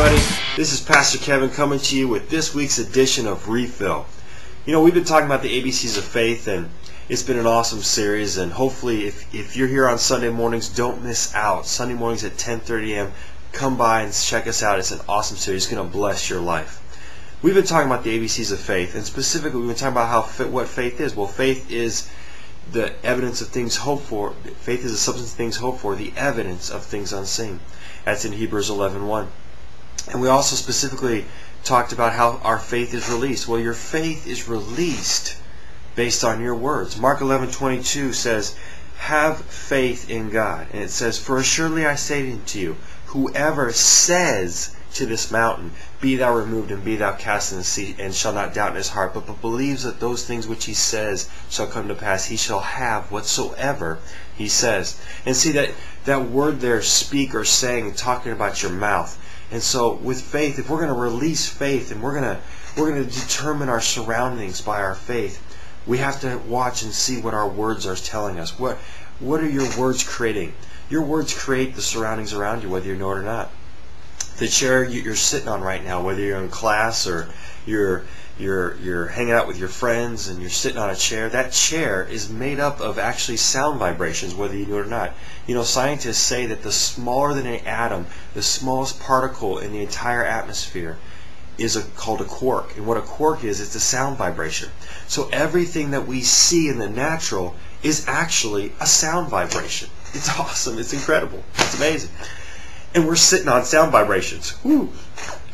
everybody. This is Pastor Kevin coming to you with this week's edition of Refill. You know, we've been talking about the ABCs of faith, and it's been an awesome series. And hopefully, if, if you're here on Sunday mornings, don't miss out. Sunday mornings at 10:30 a.m. Come by and check us out. It's an awesome series. It's going to bless your life. We've been talking about the ABCs of faith, and specifically, we've been talking about how what faith is. Well, faith is the evidence of things hoped for. Faith is the substance of things hoped for, the evidence of things unseen. That's in Hebrews 11:1. And we also specifically talked about how our faith is released. Well, your faith is released based on your words. Mark 11:22 says, "Have faith in God." And it says, "For assuredly I say unto you, whoever says to this mountain, Be thou removed and be thou cast in the sea, and shall not doubt in his heart, but, but believes that those things which he says shall come to pass, he shall have whatsoever he says. And see that that word there, speak or saying, talking about your mouth. And so with faith, if we're going to release faith and we're going to we're going to determine our surroundings by our faith, we have to watch and see what our words are telling us. What what are your words creating? Your words create the surroundings around you, whether you know it or not. The chair you're sitting on right now, whether you're in class or you're you're you're hanging out with your friends and you're sitting on a chair, that chair is made up of actually sound vibrations, whether you know it or not. You know, scientists say that the smaller than an atom, the smallest particle in the entire atmosphere, is a, called a quark. And what a quark is, it's a sound vibration. So everything that we see in the natural is actually a sound vibration. It's awesome. It's incredible. It's amazing. And we're sitting on sound vibrations. Woo!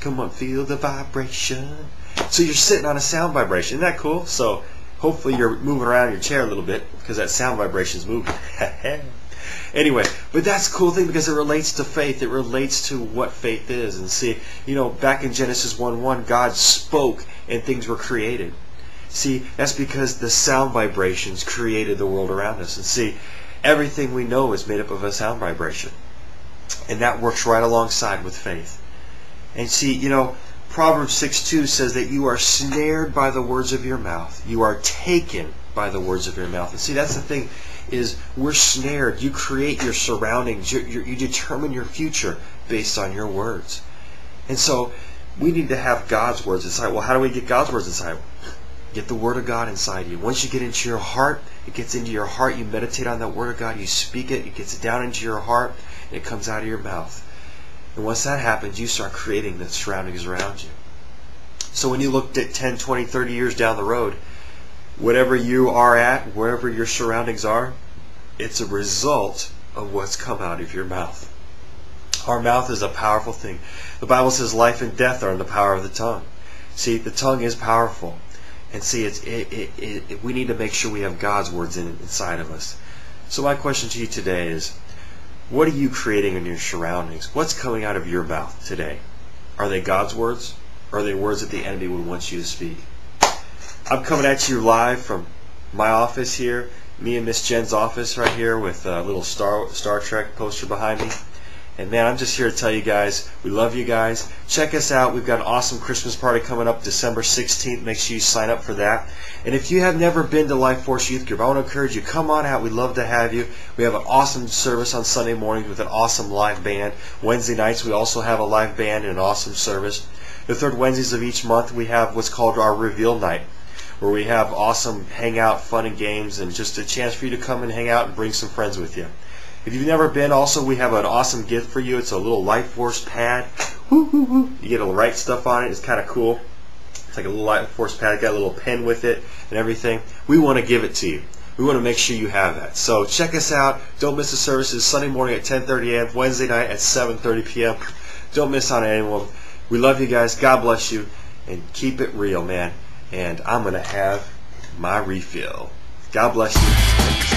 Come on, feel the vibration. So you're sitting on a sound vibration. Isn't that cool? So hopefully you're moving around in your chair a little bit because that sound vibration is moving. anyway, but that's a cool thing because it relates to faith. It relates to what faith is. And see, you know, back in Genesis 1 1, God spoke and things were created. See, that's because the sound vibrations created the world around us. And see, everything we know is made up of a sound vibration. And that works right alongside with faith. And see, you know, Proverbs 6 2 says that you are snared by the words of your mouth. You are taken by the words of your mouth. And see, that's the thing is we're snared. You create your surroundings. You, you, you determine your future based on your words. And so we need to have God's words inside. Well, how do we get God's words inside? Get the Word of God inside you. Once you get into your heart, it gets into your heart. You meditate on that Word of God. You speak it. It gets down into your heart. And it comes out of your mouth. And once that happens, you start creating the surroundings around you. So when you looked at 10, 20, 30 years down the road, whatever you are at, wherever your surroundings are, it's a result of what's come out of your mouth. Our mouth is a powerful thing. The Bible says life and death are in the power of the tongue. See, the tongue is powerful. And see, it's, it, it, it, we need to make sure we have God's words in, inside of us. So my question to you today is, what are you creating in your surroundings? What's coming out of your mouth today? Are they God's words? Or are they words that the enemy would want you to speak? I'm coming at you live from my office here, me and Miss Jen's office right here with a little Star Star Trek poster behind me. And man, I'm just here to tell you guys, we love you guys. Check us out. We've got an awesome Christmas party coming up December 16th. Make sure you sign up for that. And if you have never been to Life Force Youth Group, I want to encourage you, come on out. We'd love to have you. We have an awesome service on Sunday mornings with an awesome live band. Wednesday nights, we also have a live band and an awesome service. The third Wednesdays of each month, we have what's called our Reveal Night where we have awesome hangout, fun and games, and just a chance for you to come and hang out and bring some friends with you. If you've never been, also we have an awesome gift for you. It's a little Life Force pad. Woo. You get to write stuff on it. It's kind of cool. It's like a little Life Force pad. It Got a little pen with it and everything. We want to give it to you. We want to make sure you have that. So check us out. Don't miss the services Sunday morning at 10:30 a.m. Wednesday night at 7:30 p.m. Don't miss on anyone. We love you guys. God bless you, and keep it real, man. And I'm gonna have my refill. God bless you.